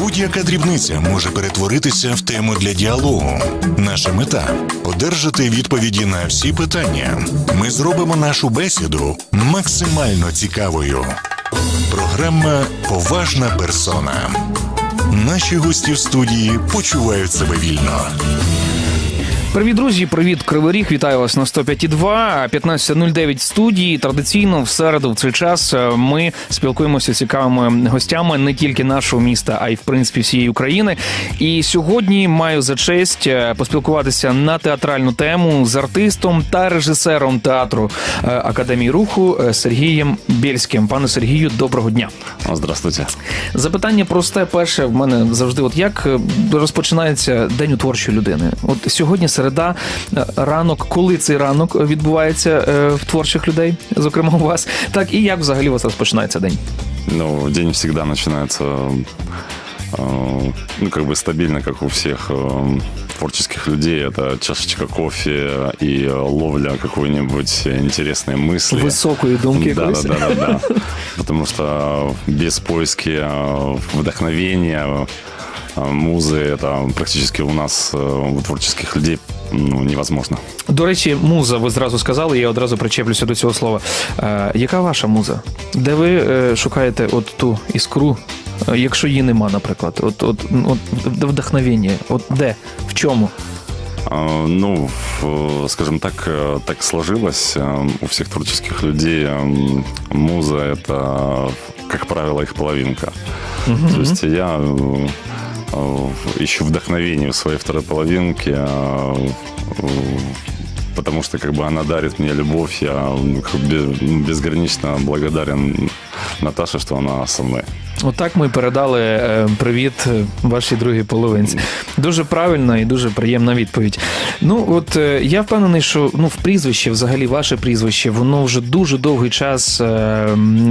Будь-яка дрібниця може перетворитися в тему для діалогу. Наша мета одержати відповіді на всі питання. Ми зробимо нашу бесіду максимально цікавою. Програма Поважна персона. Наші гості в студії почувають себе вільно. Привіт, друзі! Привіт, Кривий Ріг. Вітаю вас на 105.2, 15.09 в студії. Традиційно в середу в цей час е, ми спілкуємося з цікавими гостями не тільки нашого міста, а й в принципі всієї України. І сьогодні маю за честь е, поспілкуватися на театральну тему з артистом та режисером театру е, Академії руху Сергієм Бєльським. Пане Сергію, доброго дня. Здравствуйте. Запитання просте. Перше в мене завжди: от як розпочинається день у творчої людини? От сьогодні середа, ранок, коли цей ранок відбувається е, в творчих людей, зокрема у вас, так і як взагалі у вас розпочинається день? Ну, день завжди начинается э, ну, как бы стабильно, как у всех э, творческих людей. Это чашечка кофе и ловля какой-нибудь интересной мысли. Высокую думки. Да, да, да, да, да. Потому что без поиски э, вдохновения музы это практически у нас у творчих людей ну, невозможно. До речі, муза, ви зразу сказали, я одразу причеплюся до цього слова. Е, Яка ваша муза? Де ви е, шукаєте от ту іскру, е, якщо її нема, наприклад? От, от, от вдохновення? От де? В чому? Ну, скажем так, так сложилось. У всех творческих людей муза – это, как правило, их половинка. Угу. То есть я ищу вдохновение в своей второй половинке, а, потому что как бы она дарит мне любовь, я безгранично благодарен Наташе, что она со мной. Отак ми передали е, привіт вашій другій половинці. Дуже правильна і дуже приємна відповідь. Ну от е, я впевнений, що ну в прізвище, взагалі, ваше прізвище, воно вже дуже довгий час е,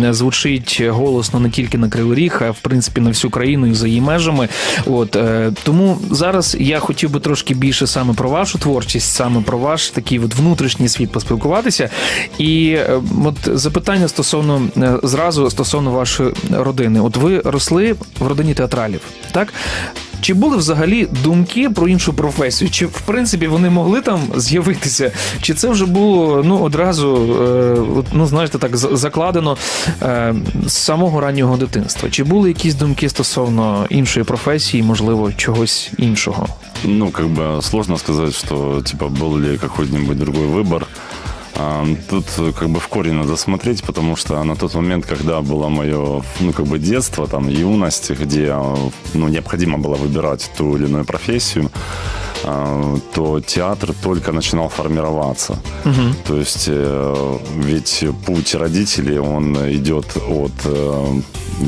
звучить голосно не тільки на Кривий Ріг, а в принципі на всю країну і за її межами. От тому зараз я хотів би трошки більше саме про вашу творчість, саме про ваш такий от внутрішній світ поспілкуватися. І от запитання стосовно зразу стосовно вашої родини. От ви росли в родині театралів, так? Чи були взагалі думки про іншу професію? Чи в принципі вони могли там з'явитися? Чи це вже було ну одразу е, ну знаєте, так закладено е, з самого раннього дитинства? Чи були якісь думки стосовно іншої професії, можливо, чогось іншого? Ну, как бы сложно сказать, что типа был ли какой-нибудь другой выбор. Тут как бы в корень надо смотреть, потому что на тот момент, когда было мое, ну, как бы детство, там, юность, где, ну, необходимо было выбирать ту или иную профессию, то театр только начинал формироваться. Угу. То есть э, ведь путь родителей, он идет от э,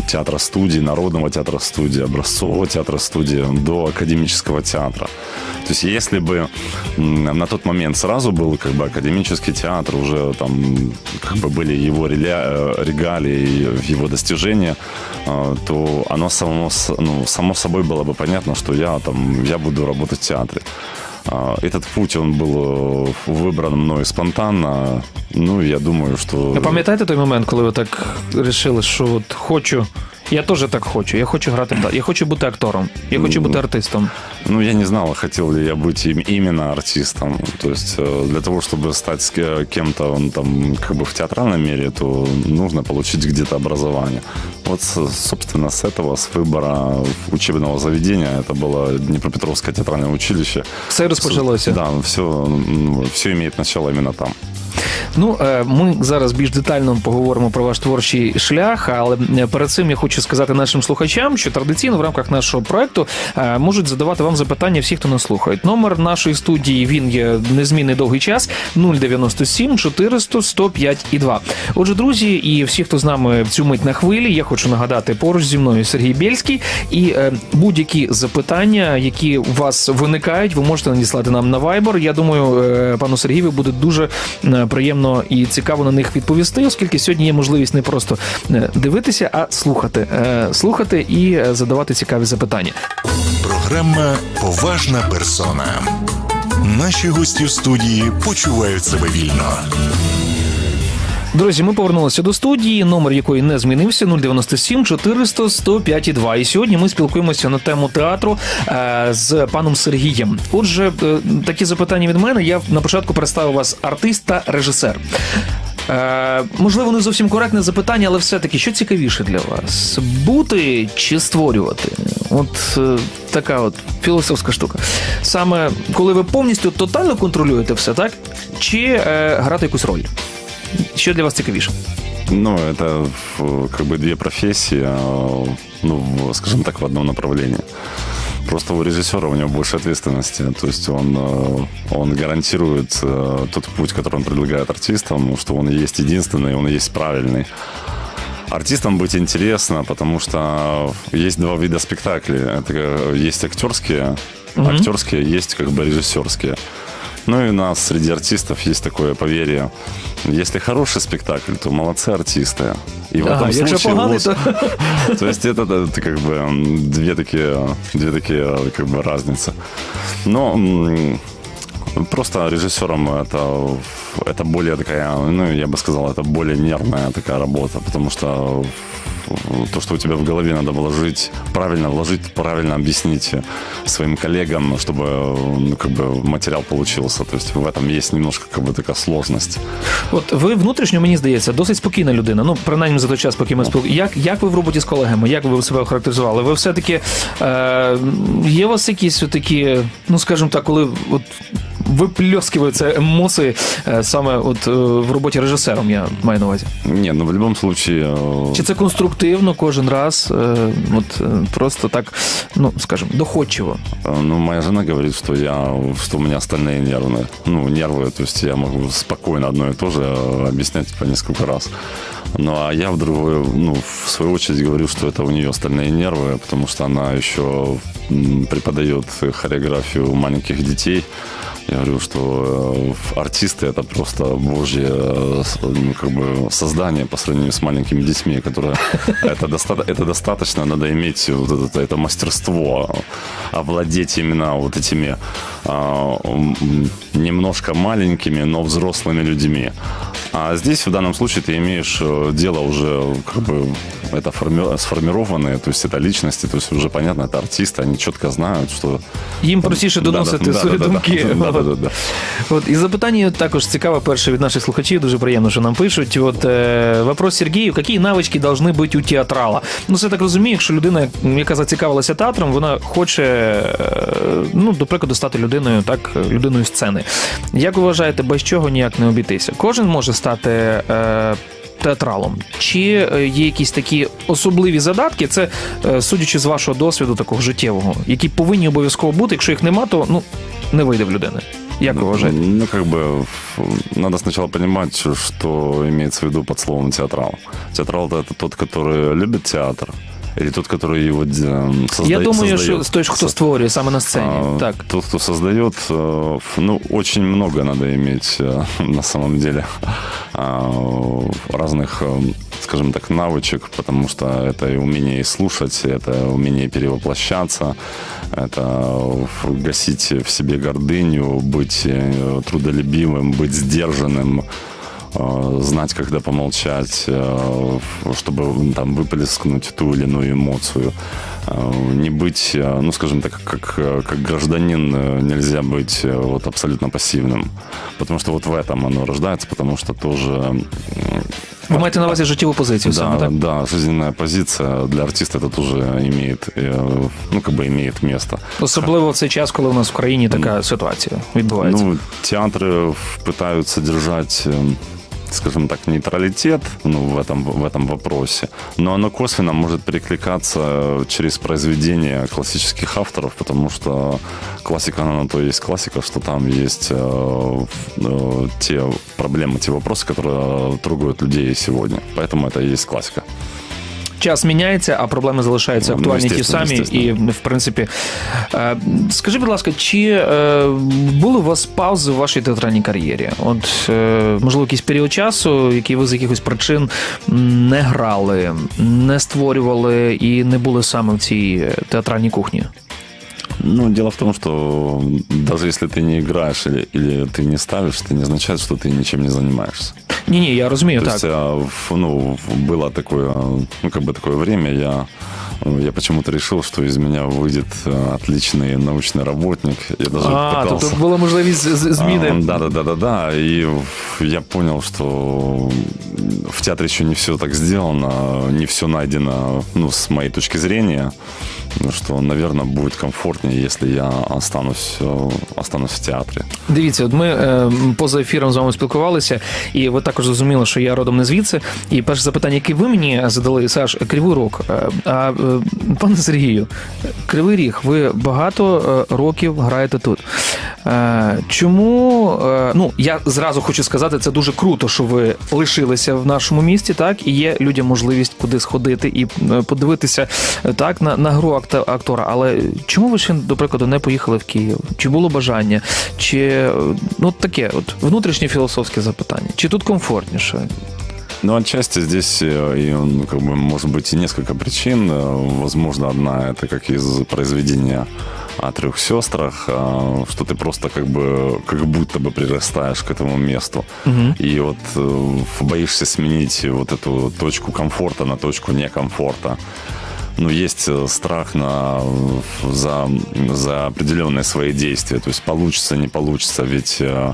театра студии, народного театра студии, образцового театра студии до академического театра. То есть если бы на тот момент сразу был как бы академический театр, уже там как бы были его э, регалии, его достижения, то оно само, ну, само собой было бы понятно, что я там я буду работать в театре. Этот путь, он был э, выбран мною спонтанно. Ну, я думаю, что... А пам'ятаєте той момент, коли ви так вирішили, що от хочу я теж так хочу. Я хочу грати Я хочу бути актором. Я хочу бути артистом. Ну, я не знал, хотел ли я быть именно артистом. То есть э, для того, чтобы стать кем-то он там как бы в театральном мире, то нужно получить где-то образование. Вот, собственно, с этого, с выбора учебного заведения, это было Днепропетровское театральное училище. Все розпочалося. Да, все, все имеет начало именно там. Ну, е, ми зараз більш детально поговоримо про ваш творчий шлях, але е, перед цим я хочу сказати нашим слухачам, що традиційно в рамках нашого проекту е, можуть задавати вам запитання всі, хто нас слухають. Номер нашої студії він є незмінний довгий час 097 400 105 і 2. Отже, друзі, і всі, хто з нами в цю мить на хвилі, я хочу нагадати поруч зі мною Сергій Бєльський. І будь-які запитання, які у вас виникають, ви можете надіслати нам на Viber. Я думаю, пану Сергію буде дуже приємно і цікаво на них відповісти, оскільки сьогодні є можливість не просто е, дивитися, а слухати, е, слухати і е, задавати цікаві запитання. Програма Поважна персона. Наші гості в студії почувають себе вільно. Друзі, ми повернулися до студії, номер якої не змінився 097 400 105 і 2. І сьогодні ми спілкуємося на тему театру е, з паном Сергієм. Отже, е, такі запитання від мене. Я на початку представив вас артист та режисер. Е, можливо, не зовсім коректне запитання, але все-таки що цікавіше для вас? Бути чи створювати? От е, така от філософська штука. Саме коли ви повністю тотально контролюєте все, так? Чи е, грати якусь роль? Що для вас цікавіше? Ну, это как бы две профессии, а, ну, скажем так, в одном направлении. Просто у режиссера у него больше ответственности. То есть он, э, он гарантирует э, тот путь, который он предлагает артистам, что он есть единственный, он есть правильный. Артистам быть интересно, потому что есть два вида спектаклей. Это э, есть актерские, актерские, есть как бы режиссерские. Ну и у нас среди артистов есть такое поверье. Если хороший спектакль, то молодцы артисты. И в Ага, этом случае поганий, вот- то то есть это, это как бы две такие, две такие как бы разницы. Но просто режиссером это, это более такая, ну, я бы сказал, это более нервная такая работа, потому что то, что у тебя в голове надо вложить, правильно вложить, правильно объяснить своим коллегам, чтобы ну, как бы материал получился. То есть в этом есть немножко как бы такая сложность. От ви внутрішньо, мені здається, досить спокійна людина. Ну, принаймні за той час, поки ми спілкуємося. Як, як ви в роботі з колегами? Як ви себе охарактеризували? Ви все-таки е, є у вас якісь такі, ну скажімо так, коли от випльоскиваються емоції е, саме от е, в роботі режисером, я маю на увазі. Не, ну в любом случае... э, Чи це конструктивно кожен раз? е, От е, просто так, ну скажімо, доходчиво. Э, Ну, моя жена говорит, что я, что у меня остальные нервные. Ну, нервы, то есть я могу спокойно одно и то же э, объяснять по несколько раз. Ну, а я в другой, ну, в свою очередь говорю, что это у нее остальные нервы, потому что она еще м, преподает хореографию маленьких детей. Я говорю, что э, артисты это просто божье э, с- ну, как бы создание по сравнению с маленькими детьми, которые это, доста- это достаточно, надо иметь вот это, это мастерство, овладеть именно вот этими а, м, немножко маленькими, но взрослыми людьми. А здесь в данном случае ты имеешь э, дело уже как бы это форми- сформированные, то есть это личности, то есть уже понятно, это артисты, они четко знают, что Їм простіше доносити Да-да, свої да-да-да. думки. Да-да-да. От і запитання також цікаве перше від наших слухачів. Дуже приємно, що нам пишуть. От е, вопрос Сергію, які навички должны бути у театрала? Ну, це так розумію, якщо людина, яка зацікавилася театром, вона хоче, е, ну, до прикладу, стати людиною, так, людиною сцени. Як ви вважаєте, без чого ніяк не обійтися? Кожен може стати. Е, Театралом, чи е, є якісь такі особливі задатки, це е, судячи з вашого досвіду такого життєвого, які повинні обов'язково бути. Якщо їх нема, то ну не вийде в людини. Як ви вважаєте? Ну, как бы, надо сначала понимать, что имеется в виду под словом театрал. Театрал это тот, который любит театр, или тот, который его э, создает. Я думаю, создает. що той, хто створює саме на сцені. А, так. Тот, кто создает, э, ну, очень много надо иметь э, на самом деле а, разных, скажем так, навычек, потому что это и умение слушать, это умение перевоплощаться, это гасить в себе гордыню, быть трудолюбивым, быть сдержанным, знать, когда помолчать, э, ф- чтобы там выплескнуть ту или иную эмоцию. Э, Не быть, э, ну, скажем так, как, э, как гражданин э, нельзя быть э, вот абсолютно пассивным. Потому что вот в этом оно рождается, потому что тоже м, Ви маєте на увазі життєву позицію саме, да, так? да, жизненная позиция для артиста это тоже имеет, э, ну, как бы имеет место. Особливо в цей час, коли у нас в країні така ситуація відбувається. Ну, театры пытаются держать, э, скажем так, нейтралитет ну, в, этом, в этом вопросе, но оно косвенно может перекликаться через произведения классических авторов, потому что классика, она на то и есть классика, что там есть э, э, те проблемы, те вопросы, которые трогают людей сегодня. Поэтому это и есть классика. Час міняється, а проблеми залишаються Ну, актуальні ті самі. І, в принципі, е, скажи, будь ласка, чи е, були у вас паузи в вашій театральній кар'єрі? От, е, можливо, якийсь період часу, який ви з якихось причин не грали, не створювали і не були саме в цій театральній кухні? Ну, дело в том, что даже если ты не играешь или, или ты не ставишь, это не означает, что ты ничем не занимаешься. Не-не, я разумею, То так. есть, а, в- ну, было такое, ну, как бы такое время, я, я почему-то решил, что из меня выйдет э, отличный научный работник. Я даже А, пытался... тобто була можливість з- з- зміни. Да, да, да, да, да. И я понял, что в театре еще не все так сделано, не все найдено, ну, с моей точки зрения, что, наверное, будет комфортнее, если я останусь, э, останусь в театре. Дивіться, от ми е, поза ефіром з вами спілкувалися, і ви також зрозуміли, що я родом не звідси. І перше запитання, яке ви мені задали, Саш, Кривий Рог. Е, А е, пане Сергію, Кривий Ріг, ви багато років граєте тут. Чому? Ну, я зразу хочу сказати, це дуже круто, що ви лишилися в нашому місті, так, і є людям можливість куди сходити і подивитися так на, на гру актора. Але чому ви ще, до прикладу, не поїхали в Київ? Чи було бажання? Чи е, ну таке, от внутрішнє філософське запитання? Чи тут комфортніше? Ну, отчасти здесь, э, и, ну, как бы, может быть, и несколько причин. Э, Возможно, одна это как из произведения о трех сестрах, э, что ты просто как бы как будто бы прирастаешь к этому месту. И вот э, боишься сменить вот эту точку комфорта на точку некомфорта. Ну, есть э, страх на, за, за определенные свои действия. То есть получится, не получится. Ведь э,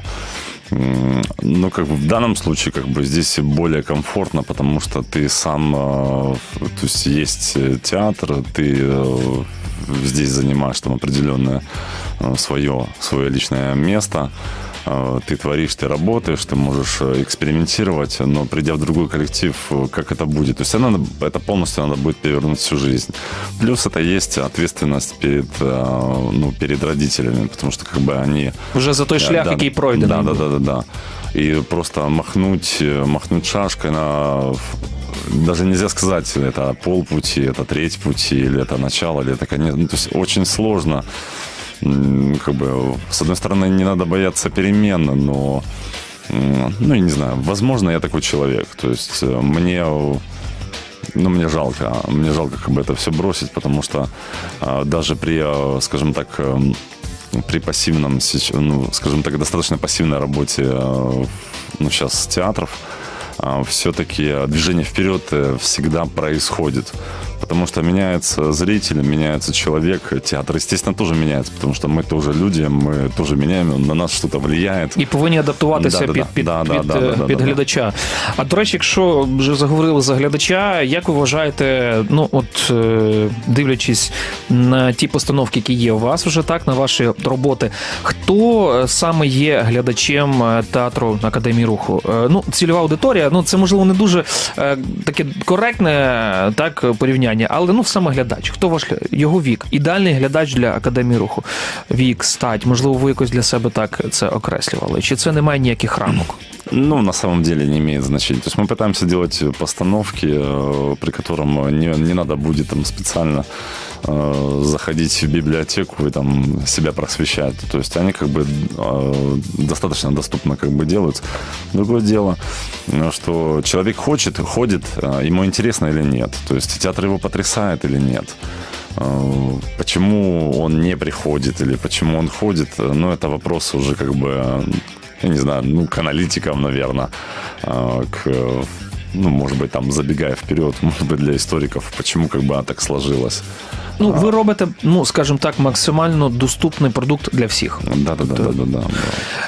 Ну, как бы в данном случае, как бы здесь более комфортно, потому что ты сам, э, то есть есть театр, ты здесь занимаешь там определенное свое, свое личное место, ты творишь, ты работаешь, ты можешь э, экспериментировать, но придя в другой коллектив, э, как это будет? То есть это, надо, это полностью надо будет перевернуть всю жизнь. Плюс это есть ответственность перед, э, ну, перед родителями, потому что как бы они Вже за той шлях, да, який пройдений. Да, да, да, да, да. И просто махнуть, махнуть шашкой на даже нельзя сказать, это полпути, это треть пути, или это начало, или это конец. Ну, то есть очень сложно. Как бы, с одной стороны, не надо бояться перемен, но, ну, я не знаю, возможно, я такой человек. То есть э, мне ну, мне жалко. Мне жалко как бы это все бросить, потому что а, даже при, а, скажем так, эм, при пассивном, ну, скажем так, достаточно пассивной работе а, ну, сейчас театров, все-таки движение вперед э, всегда происходит. Потому что меняется зритель, меняется человек. Театр, естественно, тоже меняется, потому что мы тоже люди, мы тоже меняем, на нас что-то влияет. І повинні адаптуватися Да-да-да. під, під, Да-да-да, під, е, да-да-да, під да. глядача. А до речі, якщо вже заговорили за глядача, як ви вважаєте, ну от е, дивлячись на ті постановки, які є у вас вже так, на ваші роботи, хто е, саме є глядачем е, театру Академії руху? Е, Ну, цільова аудиторія, ну це можливо не дуже е, таке коректне е, так порівняння, але ну саме глядач. Хто ваш гля- його вік? Ідеальний глядач для Академії руху. Вік, стать, можливо, ви якось для себе так це окреслювали? Чи це не має ніяких рамок? Ну, на самом деле не имеет значения. То есть мы пытаемся делать постановки, э, при котором не, не надо будет там специально э, заходить в библиотеку и там себя просвещать. То есть они как бы э, достаточно доступно как бы делаются. Другое дело, что человек хочет, ходит, э, ему интересно или нет. То есть театр его потрясает или нет. Э, Почему он не приходит или почему он ходит, ну, это вопрос уже как бы, я не знаю, ну, к аналитикам, наверное, к, ну, может быть, там, забегая вперед, может быть, для историков, почему как бы она так сложилась. Ну, ви робите, ну скажімо так, максимально доступний продукт для всіх. Да-да-да-да-да.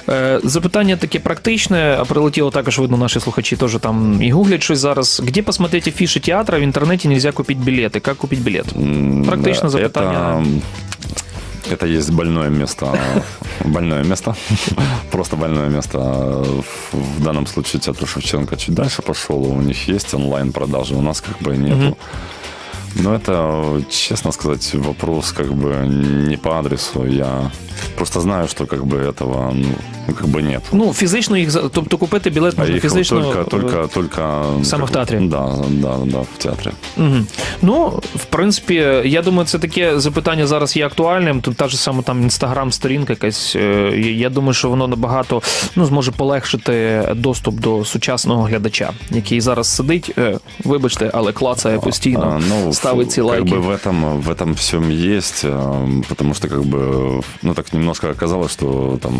Е, Запитання таке практичне, а прилетіло також, видно, наші слухачі теж там і гуглять щось зараз. Где посмотреть афиши театра? В интернете нельзя купить билеты. Как купить билет? Практично запитання. Это, это есть больное место. Больное место. Просто больное место. В данном случае театр Шевченко чуть дальше пошел. У них есть онлайн-продажи, у нас как бы нету. Но это, честно сказать, вопрос как бы не по адресу. Я просто знаю, что как бы этого ну, ну, как бы нет. Ну, фізично їх за- тобто купити білет А можна их фізично. только, е, только, только... Саме как в театрі? бы- Да, да, да, в театре. Мгм. Ну, в принципі, я думаю, це таке запитання зараз є актуальним. Тут та ж саме там інстаграм-сторінка якась. е, я- Я думаю, що воно набагато ну, зможе полегшити доступ до сучасного глядача, який зараз сидить, е, вибачте, але клацає постійно А, ну, ставить ці лайки. Как бы в этом, в этом всем есть, потому что как бы, ну так немножко оказалось, что там,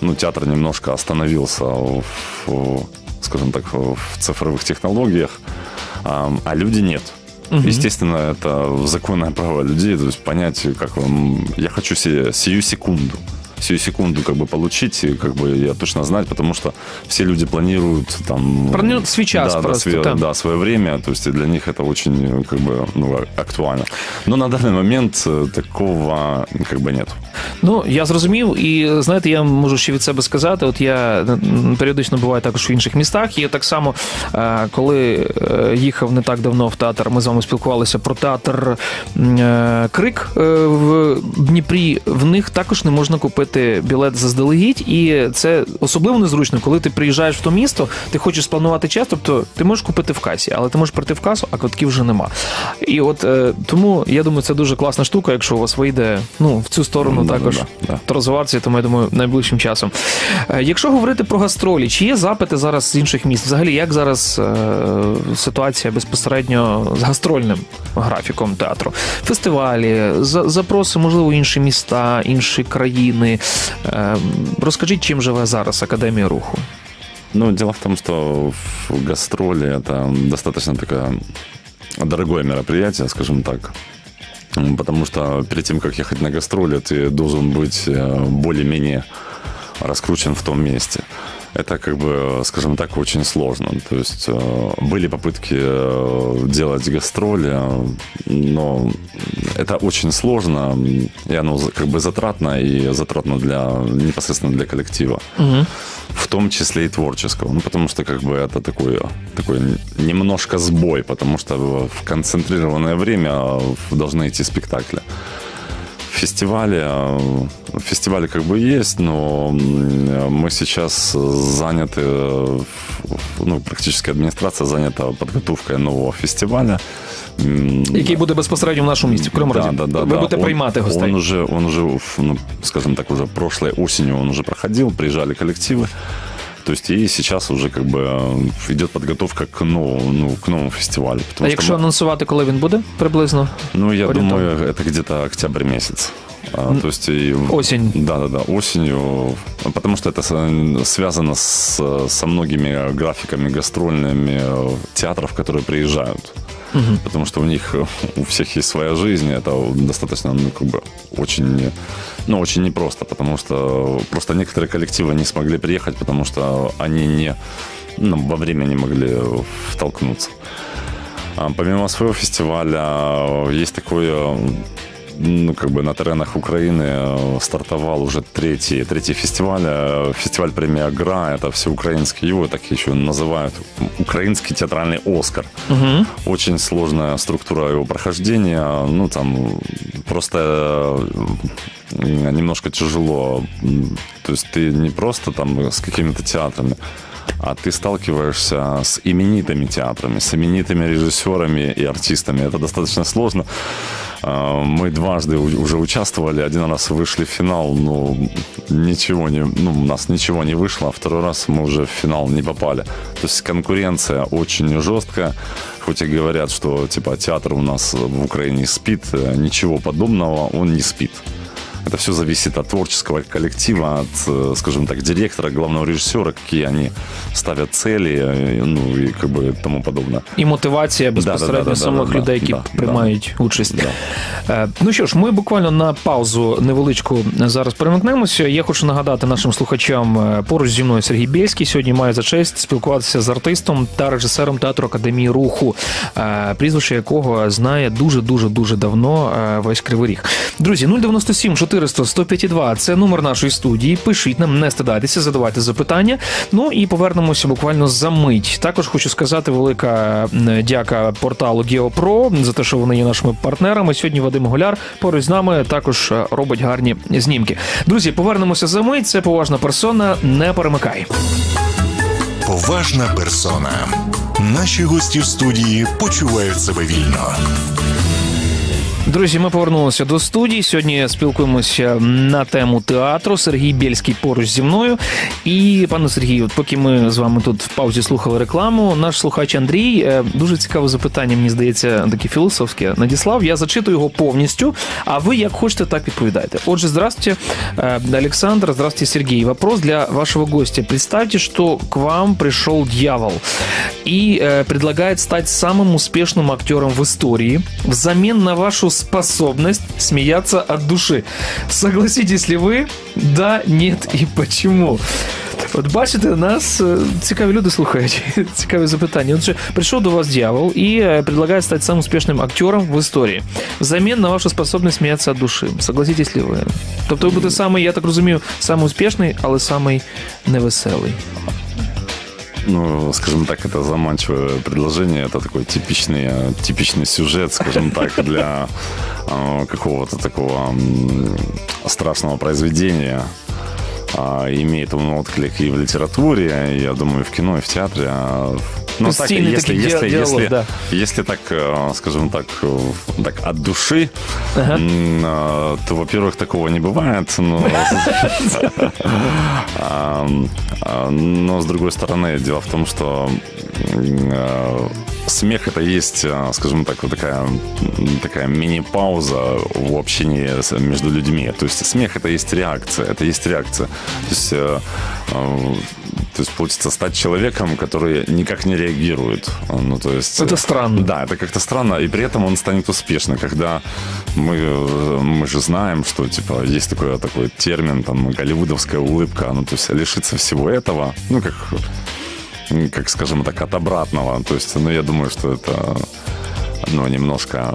ну, театр немножко остановился в, скажем так, в цифровых технологиях, а люди нет. Угу. Естественно, это законное право людей, то есть понять, как вам... Я хочу сию секунду сию секунду как бы получить, и как бы я точно знать, потому что все люди планируют там... Планируют сейчас да, просто. Да, свое, да, свое время, то есть для них это очень как бы ну, актуально. Но на данный момент э, такого как бы нет. Ну, я зрозумів, і знаєте, я можу ще від себе сказати. От я періодично буваю також в інших містах. І так само, е, коли е, їхав не так давно в театр, ми з вами спілкувалися про театр е, Крик в Дніпрі. В них також не можна купити Білет заздалегідь, і це особливо незручно, коли ти приїжджаєш в то місто, ти хочеш спланувати час, тобто ти можеш купити в касі, але ти можеш прийти в касу, а квитків вже нема. І от тому я думаю, це дуже класна штука, якщо у вас вийде ну в цю сторону також також да, да. розвиватися, тому я думаю, найближчим часом. Е, якщо говорити про гастролі, чи є запити зараз з інших міст? Взагалі, як зараз е, ситуація безпосередньо з гастрольним графіком театру? Фестивалі, запроси, можливо, інші міста, інші країни. Е, розкажіть, чим живе зараз Академія руху? Ну, дело в том, что гастроли это достаточно такое дорогое мероприятие, скажем так. Потому что перед тем, как ехать на гастроли, ты должен быть э, более-менее раскручен в том месте. Это, как бы, скажем так, очень сложно. То есть э, были попытки э, делать гастроли, но это очень сложно, и оно как бы затратно, и затратно для, непосредственно для коллектива. Угу. В том числе и творческого. Ну, потому что, как бы, это такой, такой немножко сбой, потому что в концентрированное время должны идти спектакли фестивале. Э, фестивали как бы есть, но мы сейчас заняты, ну, практически администрация занята подготовкой нового фестиваля. Який буде безпосередньо в нашому місті, в Криму да, да, да, Ви будете он, приймати гостей. Он уже, он уже, ну, скажем так, уже прошлой осенью он уже проходил, приезжали коллективы. То есть и сейчас уже как бы э, идет подготовка к новому, ну, к новому фестивалю. А якщо мы... анонсувати, коли він буде приблизно? Ну, я думаю, это где-то октябрь месяц. А, то есть и, осень. Да, да, да, осенью, потому что это связано с, со многими графиками гастрольными театров, которые приезжают. Угу. Потому что у них у всех есть своя жизнь, это достаточно, ну, как бы очень ну, очень непросто, потому что просто некоторые коллективы не смогли приехать, потому что они не, ну, во время не могли втолкнуться. А помимо своего фестиваля есть такое ну, как бы на теренах Украины стартовал уже третий, третий фестиваль. Фестиваль премия ГРА. Это всеукраинский. Его так еще называют украинский театральный Оскар. Угу. Очень сложная структура его прохождения. Ну, там просто немножко тяжело. То есть ты не просто там с какими-то театрами, а ты сталкиваешься с именитыми театрами, с именитыми режиссерами и артистами. Это достаточно сложно. А, мы дважды уже участвовали, один раз вышли в финал, но ничего не, ну, у нас ничего не вышло, а второй раз мы уже в финал не попали. То есть конкуренция очень жесткая, хоть и говорят, что типа театр у нас в Украине спит, ничего подобного, он не спит. Это все зависит от творческого коллектива, от, э, скажем так, директора, главного режиссера, какие они ставят цели, э, ну и как бы тому подобное. І мотивація безпосередньо да, да, да, самих да, людей, які да, приймають да. участь. Да. Ну що ж, ми буквально на паузу невеличку зараз перемикнемося. Я хочу нагадати нашим слухачам поруч зі мною Сергій Бєльський. Сьогодні має за честь спілкуватися з артистом та режисером театру Академії руху, прізвище якого знає дуже дуже дуже давно весь кривий ріг. Друзі, 097 400 105,2 – це номер нашої студії. Пишіть нам, не стидайтеся, задавайте запитання. Ну і повернемося буквально за мить. Також хочу сказати велика дяка порталу Геопро за те, що вони є нашими партнерами. Сьогодні Вадим Голяр поруч з нами також робить гарні знімки. Друзі, повернемося за мить. Це поважна персона. Не перемикай. Поважна персона. Наші гості в студії почувають себе вільно. Друзі, ми повернулися до студії. Сьогодні спілкуємося на тему театру. Сергій Бєльський поруч зі мною. І пане Сергію, от поки ми з вами тут в паузі слухали рекламу, наш слухач Андрій е, дуже цікаве запитання, мені здається, таке філософське надіслав. Я зачитую його повністю. А ви як хочете, так відповідаєте. Отже, здравствуйте, е, Александр, здравствуйте, Сергей. Вопрос для вашего гостя. Представьте, что к вам пришел дьявол и э, предлагает стать самым успешным актером в истории взамен на вашу способность смеяться от души. Согласитесь ли ви? Да, нет і почему? От бачите, нас е, цікаві люди слухають, цікаві запитання. Отже, прийшов до вас дьявол і е, предлагає стати самым успішним актером в історії. Взамен на вашу способність сміятися від душі. Согласитесь ли ви? Тобто ви будете самий, я так розумію, самий успішний, але самий невеселий. Ну, скажем так, это заманчивое предложение. Это такой типичный, э, типичный сюжет, скажем так, для э, какого-то такого страшного произведения. А, Имеет он отклик и в литературе, я думаю, и в кино, и в театре. А, Ну, так, если, если, діалог, если, да. если так, э, скажем так, э, так от души, Ага. э, то, во-первых, такого не бывает. Но, А, но, с другой стороны, дело в том, что смех это есть, э, скажем так, вот такая, такая мини-пауза в общении между людьми. То есть смех это есть реакция, это есть реакция. То есть, э, э, то есть получится стать человеком, который никак не реагирует. Ну, то есть, Это странно. Да, это как-то странно, и при этом он станет успешным, когда мы, э, мы же знаем, что типа есть такой, такой термин, там, голливудовская улыбка, ну, то есть лишиться всего этого, ну, как, как, скажем так, от обратного. То есть, ну, я думаю, что это, ну, немножко,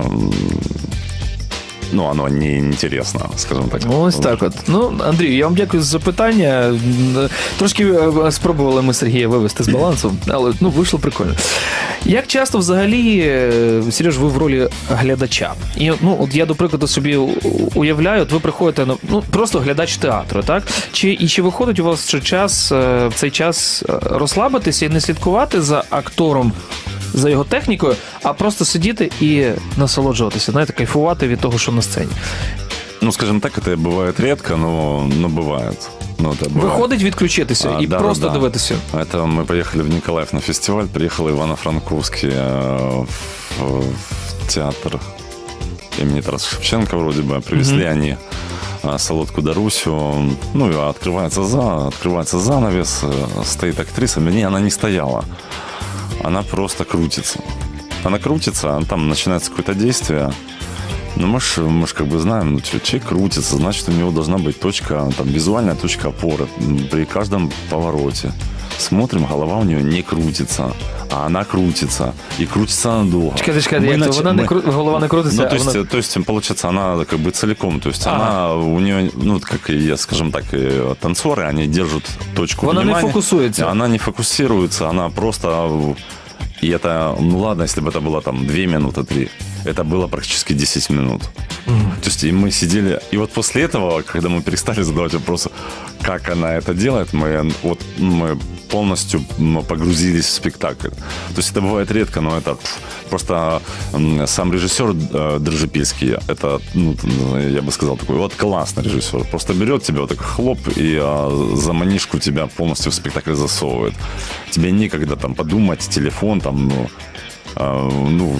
ну, оно не интересно, скажем так. Ось так от. Ну, Андрій, я вам дякую за запитання. Трошки е, спробували ми Сергія вивести з балансу, але ну, вийшло прикольно. Як часто взагалі, е, Сереж, ви в ролі глядача? І ну, от я, до прикладу, собі уявляю, от ви приходите на ну, просто глядач театру, так? Чи, і чи виходить у вас час е, в цей час е, розслабитися і не слідкувати за актором? За його технікою, а просто сидіти і насолоджуватися, знаєте, кайфувати від того, що на сцені. Ну, скажем так, это бывает редко, но, но бывает. Ну, это бывает. Виходить відключитися А, і да, просто да. дивитися. Это мы поехали в Николаев на фестиваль, приехал Ивано-Франковский э, в, в театр имени Тараса Шевченко вроде бы. Привезли они а, солодку Дарусю. Ну, и открывается, за, открывается занавес, э, стоит актриса. Мне она не стояла. Она просто крутится. Она крутится, а там начинается какое-то действие. Ну, мы ж, мы как бы знаем, ну, человек крутится, значит, у него должна быть точка, там, визуальная точка опоры при каждом повороте. Смотрим, голова у нее не крутится, а она крутится. И крутится она долго. Чекайте, чекайте, Мы як нач- вона не кру- голова не крутиться, Ну, а то есть, вона... то есть, получается, она как бы целиком. То есть, Ага. она, у нее, ну, как и, скажем так, и танцоры, они держат точку Вона не внимания. фокусується. Она не фокусируется, она просто... И это, ну ладно, если бы это было там 2 минуты, 3. Это было практически 10 минут. То есть и мы сидели... И вот после этого, когда мы перестали задавать вопросы, как она это делает, мы, вот, мы полностью погрузились в спектакль. То есть это бывает редко, но это просто сам режиссер э, Дрожжепильский, это, ну, я бы сказал, такой вот классный режиссер. Просто берет тебя вот так хлоп и а, за манишку тебя полностью в спектакль засовывает. Тебе некогда там подумать, телефон там, ну, а, ну,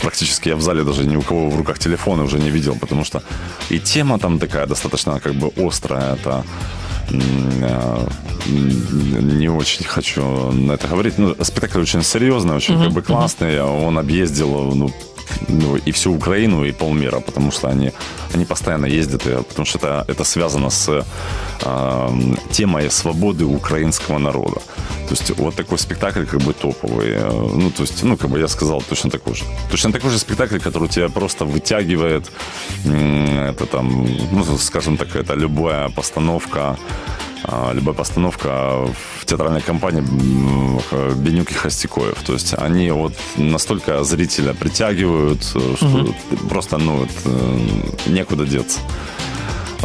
практически я в зале даже ни у кого в руках телефона уже не видел, потому что и тема там такая достаточно как бы острая, это м, не очень хочу на это говорить. Ну, спектакль очень серьезный, очень как бы классный. Он объездил ну, ну, и всю Украину, и полмира, потому что они, они постоянно ездят, потому что это, это связано с э, темой свободы украинского народа. То есть вот такой спектакль как бы топовый. Э, Ну, то есть, ну, как бы я сказал, точно такой же. Точно такой же спектакль, который тебя просто вытягивает. Это там, ну, скажем так, это любая постановка любая постановка в театральной компании Бенюк и Хостякоев. То есть они вот настолько зрителя притягивают, э, что просто, ну, вот, э, некуда деться.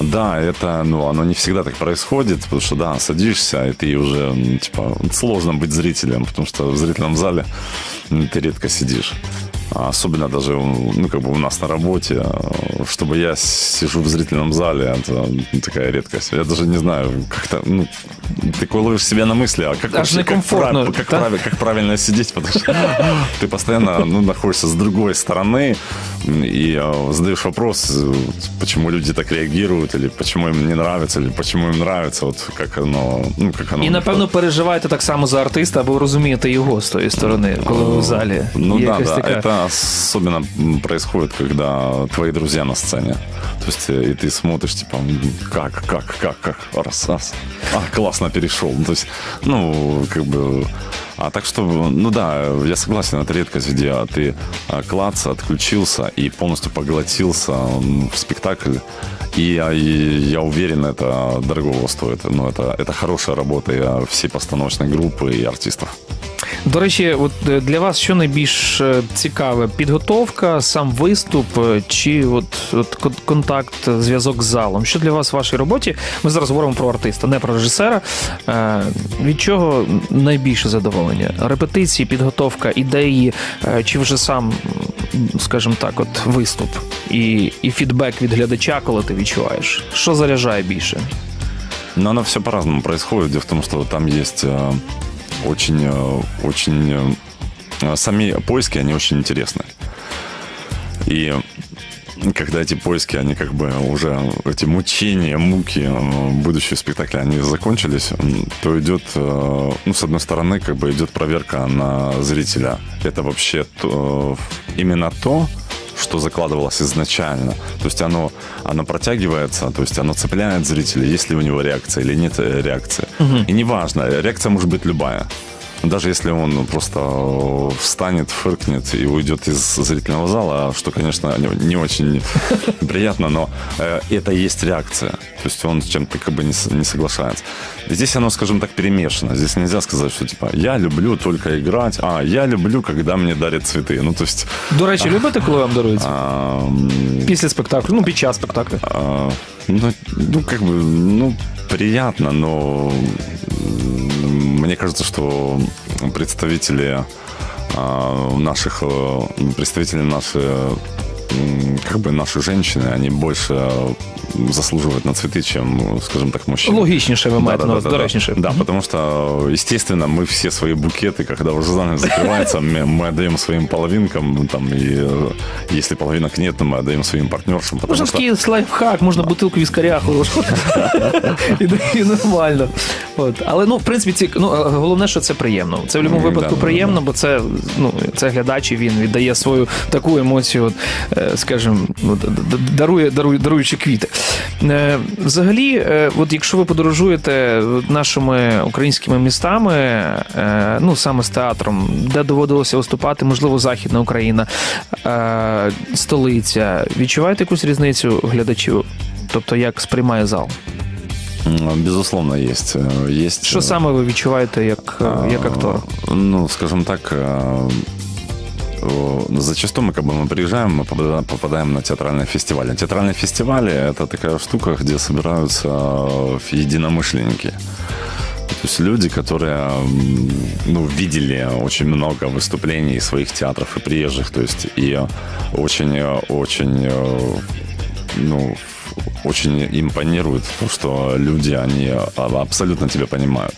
Да, это, ну, оно не всегда так происходит, потому что, да, садишься, и ты уже, типа, сложно быть зрителем, потому что в зрительном зале ты редко сидишь. особенно даже, ну, как бы у нас на работе, чтобы я сижу в зрительном зале, это такая редкость. Я даже не знаю, как-то, ну, ты ловишь себя на мысли, а как, Даже некомфортно, как, как, да? как правильно сидеть, потому что ты постоянно ну, находишься с другой стороны и э, задаешь вопрос, почему люди так реагируют, или почему им не нравится, или почему им нравится, от как оно, ну, как оно. І, напевно, переживаєте так само за артиста, або розумієте його з тої сторони, коли ви в залі. Ну Є да, якась да. така- Особенно происходит, когда твои друзья на сцене. То есть, э, и ты смотришь, типа, как, как, как, как, раз, раз. А, классно перешел. То есть, ну, как бы... А так что, ну да, я согласен, это редкость, где ты а, клац, отключился и полностью поглотился м, в спектакль. И я, и я уверен, это дорогого стоит. Ну, это, это хорошая работа и, а, всей постановочной группы и артистов. До речі, от е, для вас що найбільш е, цікаве? Підготовка, сам виступ е, чи от, от кон- контакт, е, зв'язок з залом? Що для вас в вашій роботі? Ми зараз говоримо про артиста, не про режисера. Е, Від чого найбільше задоволення? Репетиції, підготовка, ідеї, е, чи вже сам, м, скажімо так, от виступ і, і фідбек від глядача, коли ти відчуваєш? Що заряджає більше? Но оно все по-разному происходит. Дело в том, что там есть э, очень, э, очень э, сами поиски, они очень интересны. И когда эти поиски, они как бы уже, эти мучения, муки э, будущего спектакля, они закончились, то идет, э, ну, с одной стороны, как бы идет проверка на зрителя. Это вообще то, именно то, что закладывалось изначально. То есть оно, оно протягивается, то есть оно цепляет зрителя, есть ли у него реакция или нет э, реакции. И неважно, реакция может быть любая Даже если он просто э, встанет, фыркнет и уйдет из зрительного зала, что, конечно, не, не очень приятно, но э, это и есть реакция. То есть он с чем-то как бы не, с- не соглашается. И здесь оно, скажем так, перемешано. Здесь нельзя сказать, что типа я люблю только играть, а я люблю, когда мне дарят цветы. Ну, то есть До речі, любите, коли вам дарують? а, м, Після спектаклю, ну під час спектаклю. а, ну, ну, как бы, ну, приятно, но м, мне кажется, что представители а, наших, э, представители наши, как бы наши женщины, они больше заслуживают на цветы, чем, скажем так, мужчины. Логічніше ви маєте на увазі, доречніше. Да, потому что, естественно, мы все свои букеты, когда уже занавес закрывается, мы, мы отдаем своим половинкам, там, и э, если половинок нет, то мы отдаем своим партнершам, потому Можна что... такий лайфхак, можна бутилку віскаря хорошу. і, і нормально. От. Але ну, в принципі, ці, ну, головне, що це приємно. Це в будь-якому М, випадку да, да, приємно, бо це, ну, це глядач, і він віддає свою таку емоцію, от, е, скажімо, ну, д- д- дарує, дарує, даруючи квіти. Е, Взагалі, е, от якщо ви подорожуєте нашими українськими містами, е, ну саме з театром, де доводилося виступати, можливо, Західна Україна, е, столиця, відчуваєте якусь різницю глядачів? Тобто, як сприймає зал? М, Безусловно, есть. Э, есть Що э, саме ви відчуваєте як, е, як актор? А, Ну, скажем так, э, э, зачастую мы, как бы, мы приезжаем, мы попада- попадаем на театральные фестивали. Театральные фестивали – это такая штука, где собираются э, единомышленники. То есть люди, которые ну, видели очень много выступлений своих театров и приезжих, то есть и очень, э, очень, э, ну, очень импонирует то, что люди, они а, абсолютно тебя понимают.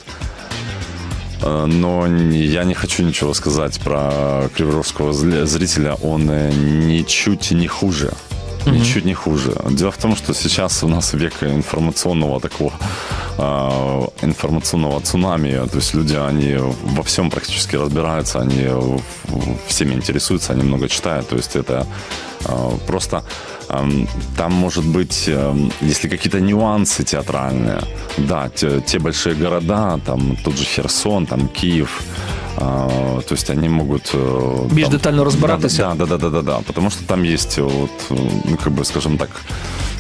Э, Но я не хочу ничего сказать про криворожского зрителя. Он э, ничуть не хуже. Ничуть не хуже. Дело в том, что сейчас у нас век информационного такого э, информационного цунами. То есть люди, они во всем практически разбираются, они всеми интересуются, они много читают. То есть это э, просто там может быть, если какие-то нюансы театральные, да, те, те большие города, там тот же Херсон, там Киев, а, то есть они могут... э, Більш там- детально розбиратися? Да, да, да, да, да, да, потому что там есть вот, э, ну, как бы, скажем так,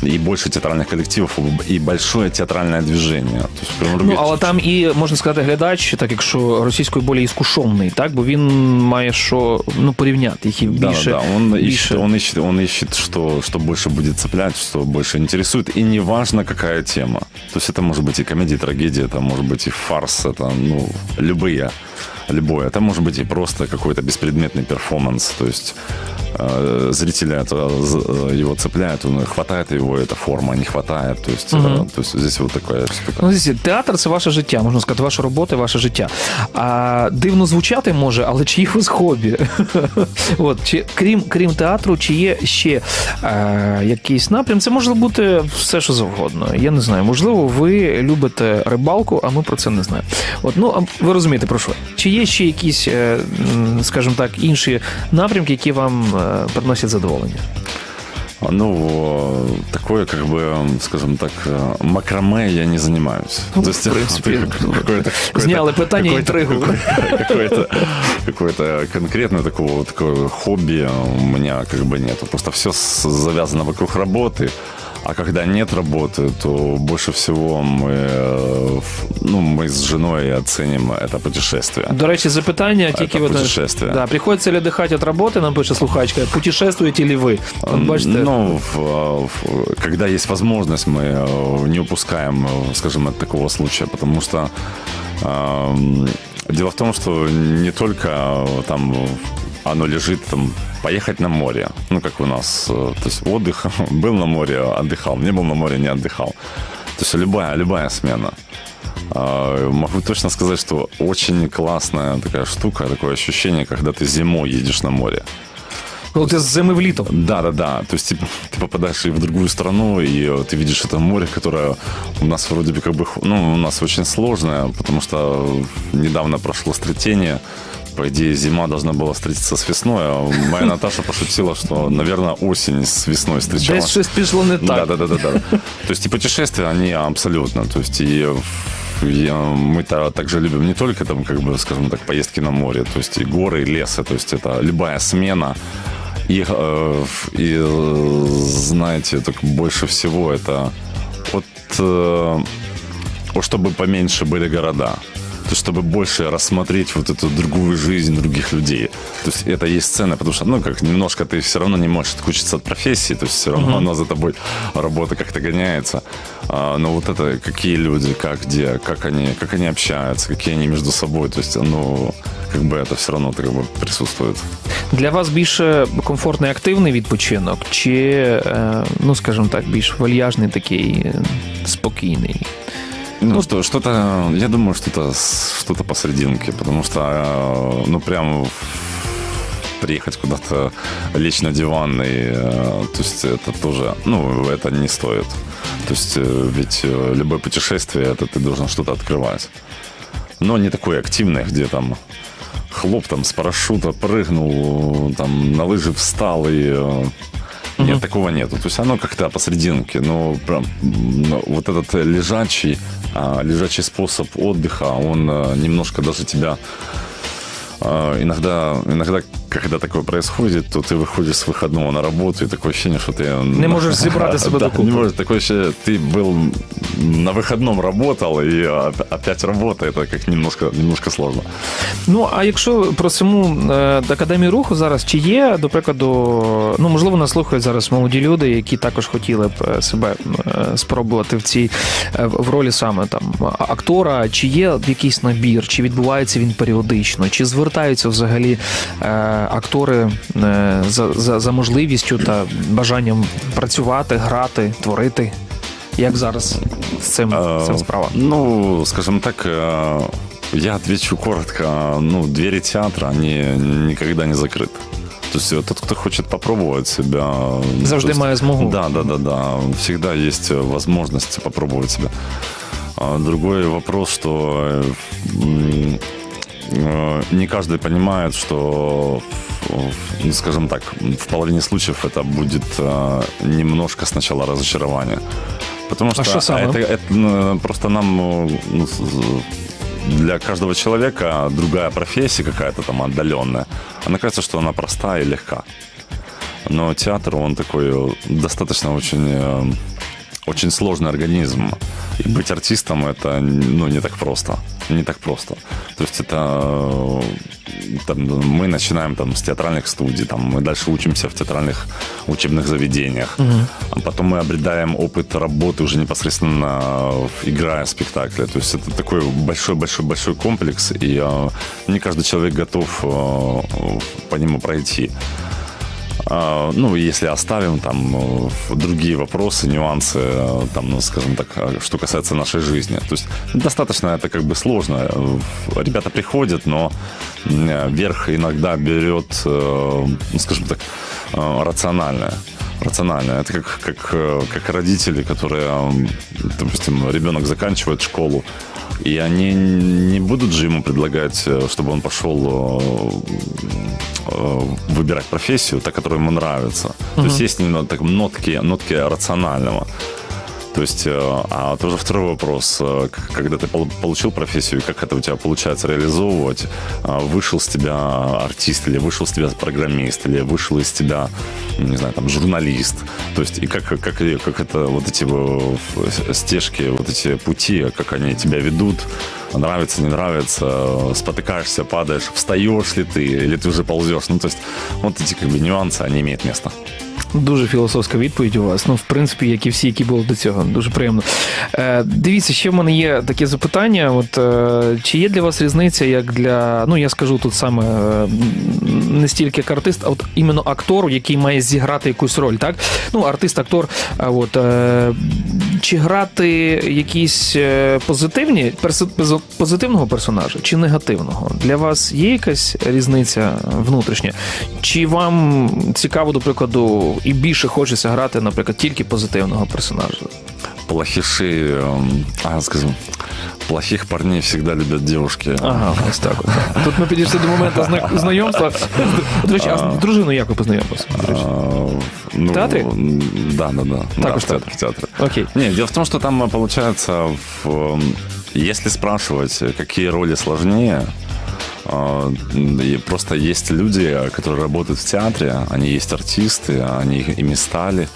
и больше театральных коллективов, и большое театральное движение. То есть, в Кривому Ну, Рогі- але там і можна сказати, глядач, так якщо російською болі іскушений, так, бо він має що ну, порівняти їх і Да, більше. да, он більше. ищет, он ищет, он ищет, что, что больше будет цеплять, что больше интересует, и неважно, какая тема. То есть это может быть и комедия, и трагедия, это может быть и фарс, это, ну, любые. любое. Это может быть и просто какой-то беспредметный перформанс, то есть э, зрителя это, э, его цепляет, он хватает его эта форма, не хватает, то есть, угу. то есть здесь вот такая штука. Ну, здесь, театр це ваше життя, можна сказати, ваша робота, ваше життя. А дивно звучати може, але чи є у вас хобі? От, чи, крім, крім театру, чи є ще е, якийсь напрям? Це може бути все, що завгодно. Я не знаю. Можливо, ви любите рибалку, а ми про це не знаємо. От, ну, ви розумієте, про що? Чи є ще якісь, е, скажімо так, інші напрямки, які вам е, приносять задоволення? Ну, такое, как бы, скажем так, макраме я не занимаюсь. Ну, То есть, в принципе, какое-то, сняли питание интригу. Какое-то, какое-то конкретное такого, такое хобби у меня как бы нет. Просто все завязано вокруг работы. А когда нет работы, то больше всего мы, э, ну, мы с женой оценим это путешествие. До речі, запитання тільки это путешествие. Да, приходится ли отдыхать от работы, нам пишет слухачка, путешествуете ли вы? Вот, бачите? Ну, в, в, когда есть возможность, мы э, не упускаем, э, скажем, от такого случая, потому что э, дело в том, что не только там оно лежит там поехать на море. Ну, как у нас, э, то есть отдых, был на море, отдыхал, не был на море, не отдыхал. То есть любая, любая смена. А, могу точно сказать, что очень классная такая штука, такое ощущение, когда ты зимой едешь на море. Ну, ты с зимы в лето. Да, да, да. То есть ты, ты попадаешь и в другую страну, и ты видишь это море, которое у нас вроде бы как бы, ну, у нас очень сложное, потому что недавно прошло стрятение, по идее, зима должна была встретиться с весной, а моя Наташа пошутила, что, наверное, осень с весной встречалась. Десь щось пішло не так. Да, да, да, да, да. То есть и путешествия, они абсолютно, то есть и я, мы -то также любим не только там, как бы, скажем так, поездки на море, то есть и горы, и лесы, то есть это любая смена. И, э, и знаете, так больше всего это вот э, чтобы поменьше были города то чтобы больше рассмотреть вот эту другую жизнь других людей. То есть это есть цена, потому что, ну, как немножко ты все равно не можешь отключиться от профессии, то есть все равно uh-huh. она за тобой, работа как-то гоняется. А, но вот это какие люди, как, где, как они, как они общаются, какие они между собой, то есть, ну, как бы это все равно как бы присутствует. Для вас більше комфортний активний відпочинок, чи, ну, скажімо так, більш вальяжний такий спокійний? Ну, что, что-то, я думаю, что-то, что-то посерединке, потому что, э, ну, прям приехать куда-то, лечь на диван, и, э, то есть это тоже, ну, это не стоит. То есть э, ведь любое путешествие, это ты должен что-то открывать. Но не такое активное, где там хлоп там с парашюта прыгнул, там на лыжи встал и нет, угу. такого нету. То есть оно как-то посерединке. Но прям, ну, вот этот лежачий, а, лежачий способ отдыха, он а, немножко даже тебя а, иногда, иногда когда такое происходит, то ты выходишь с выходного на работу, и такое ощущение, что ты... Не можешь зібрати себе да, Не можешь, такое ощущение, ты был на выходном работал, и опять работа, это как немножко, немножко сложно. Ну, а якщо про саму Академію руху зараз, чи є, до прикладу, ну, можливо, нас слухають зараз молоді люди, які також хотіли б себе спробувати в цій, в ролі саме там актора, чи є якийсь набір, чи відбувається він періодично, чи звертаються взагалі актори за, за, за можливістю та бажанням працювати, грати, творити. Як зараз з цим, з цим справа? Ну, скажем так, я отвечу коротко. Ну, двери театра, они никогда не закрыты. То есть тот, кто хочет попробовать себя... Завжди есть, має змогу. Да, да, да, да. Всегда есть возможность попробовать себя. Другой вопрос, что Э, не каждый понимает, что, ну, скажем так, в половине случаев это будет э, немножко сначала разочарование. Потому что, а что это, это ну, просто нам ну, для каждого человека другая профессия какая-то там отдаленная. Она кажется, что она простая и легка. Но театр, он такой достаточно очень, очень сложный организм. И быть артистом это ну, не так просто. не так просто. То есть это там, мы начинаем там с театральных студий, там мы дальше учимся в театральных учебных заведениях, угу. а потом мы обретаем опыт работы уже непосредственно играя спектакли. То есть это такой большой-большой-большой комплекс, и э, не каждый человек готов э, по нему пройти. А, ну, если оставим там э, другие вопросы, нюансы, э, там, ну, скажем так, э, что касается нашей жизни. То есть достаточно это как бы сложно. Ребята приходят, но верх иногда берет, ну, скажем так, рациональное рационально. Это как, как, как родители, которые, допустим, ребенок заканчивает школу, и они не будут же ему предлагать, э, чтобы он пошел э, э, выбирать профессию, та, которая ему нравится. Uh-huh. То есть есть немного так, нотки, нотки рационального. То есть, э, а тоже второй вопрос, э, когда ты получил профессию, как это у тебя получается реализовывать, а, вышел с тебя артист, или вышел с тебя программист, или вышел из тебя, не знаю, там, журналист, то есть, и как, как, как это, вот эти стежки, вот эти пути, как они тебя ведут, нравится, не нравится, спотыкаешься, падаешь, встаешь ли ты, или ты уже ползешь, ну, то есть, вот эти, как бы, нюансы, они имеют место. Дуже філософська відповідь у вас. Ну, в принципі, як і всі, які були до цього. Дуже приємно. Е, Дивіться, ще в мене є таке запитання. От е, чи є для вас різниця, як для. Ну, я скажу тут саме е, не стільки як артист, а от іменно актору, який має зіграти якусь роль, так? Ну, артист, актор. А от е, чи грати якісь е, позитивні позитивного персонажа чи негативного? Для вас є якась різниця внутрішня? Чи вам цікаво, до прикладу, і більше хочеться грати, наприклад, тільки позитивного персонажа? Плохиши, а, скажем, плохих парней всегда любят девушки. Ага, ось так. От. Тут ми підійшли до моменту знайомства. До речі, а з дружиною як ви познайомилися? Ну, в театре? Да, да, да. Так да, в театре. В театре. Окей. Нет, дело в том, что там получается, в, если спрашивать, какие роли сложнее, и просто есть люди, которые работают в театре, они есть артисты, они ими стали,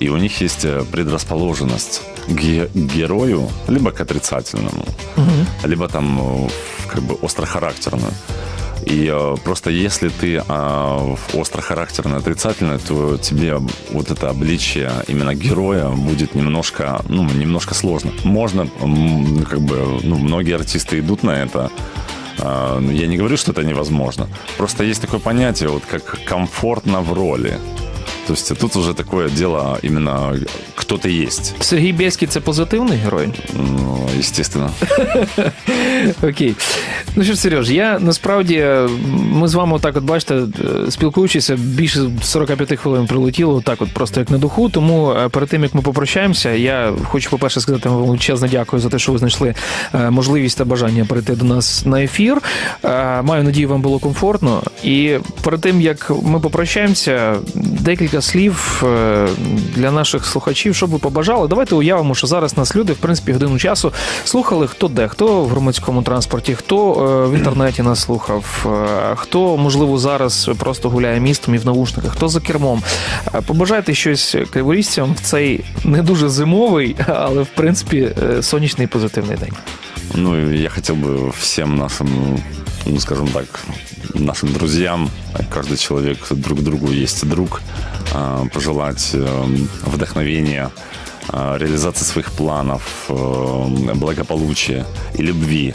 и у них есть предрасположенность к герою, либо к отрицательному, угу. либо там как бы острохарактерную. И э, просто если ты э, острохарактерный, отрицательный, то тебе вот это обличие именно героя будет немножко, ну, немножко сложно. Можно, как бы, ну, многие артисты идут на это, я не говорю, что это невозможно. Просто есть такое понятие, вот как комфортно в роли. То есть тут уже такое дело именно кто ты есть. Сергій Бєський – це позитивний герой? Ну, естественно. Окей. Ну що ж, Сереж, я насправді ми з вами так, от бачите, спілкуючися, більше 45 хвилин прилетіло, так от просто як на духу. Тому е, перед тим як ми попрощаємося, я хочу, по-перше, сказати вам величезне дякую за те, що ви знайшли е, можливість та бажання перейти до нас на ефір. Е, маю надію, вам було комфортно. І перед тим як ми попрощаємося, декілька слів для наших слухачів що ви побажали? Давайте уявимо, що зараз нас люди, в принципі, годину часу слухали хто де, хто в громадському транспорті, хто е, в інтернеті нас слухав, е, хто, можливо, зараз просто гуляє містом і в наушниках, хто за кермом. Е, побажайте щось криворізцям в цей не дуже зимовий, але в принципі сонячний позитивний день. Ну, я хотел бы всем нашим, ну, скажем так, нашим друзьям, каждый человек друг другу есть друг, пожелать вдохновения, реализации своих планов, благополучия и любви.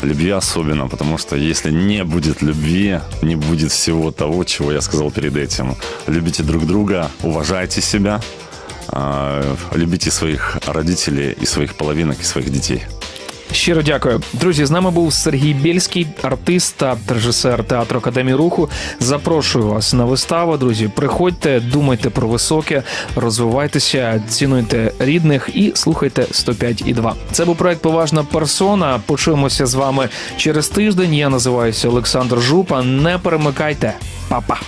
Любви особенно, потому что если не будет любви, не будет всего того, чего я сказал перед этим. Любите друг друга, уважайте себя, любите своих родителей и своих половинок и своих детей. Щиро дякую, друзі. З нами був Сергій Бєльський, артист та режисер театру Академії Руху. Запрошую вас на виставу. Друзі, приходьте, думайте про високе, розвивайтеся, цінуйте рідних і слухайте 105,2. Це був проект Поважна персона. Почуємося з вами через тиждень. Я називаюся Олександр Жупа. Не перемикайте, Па-па.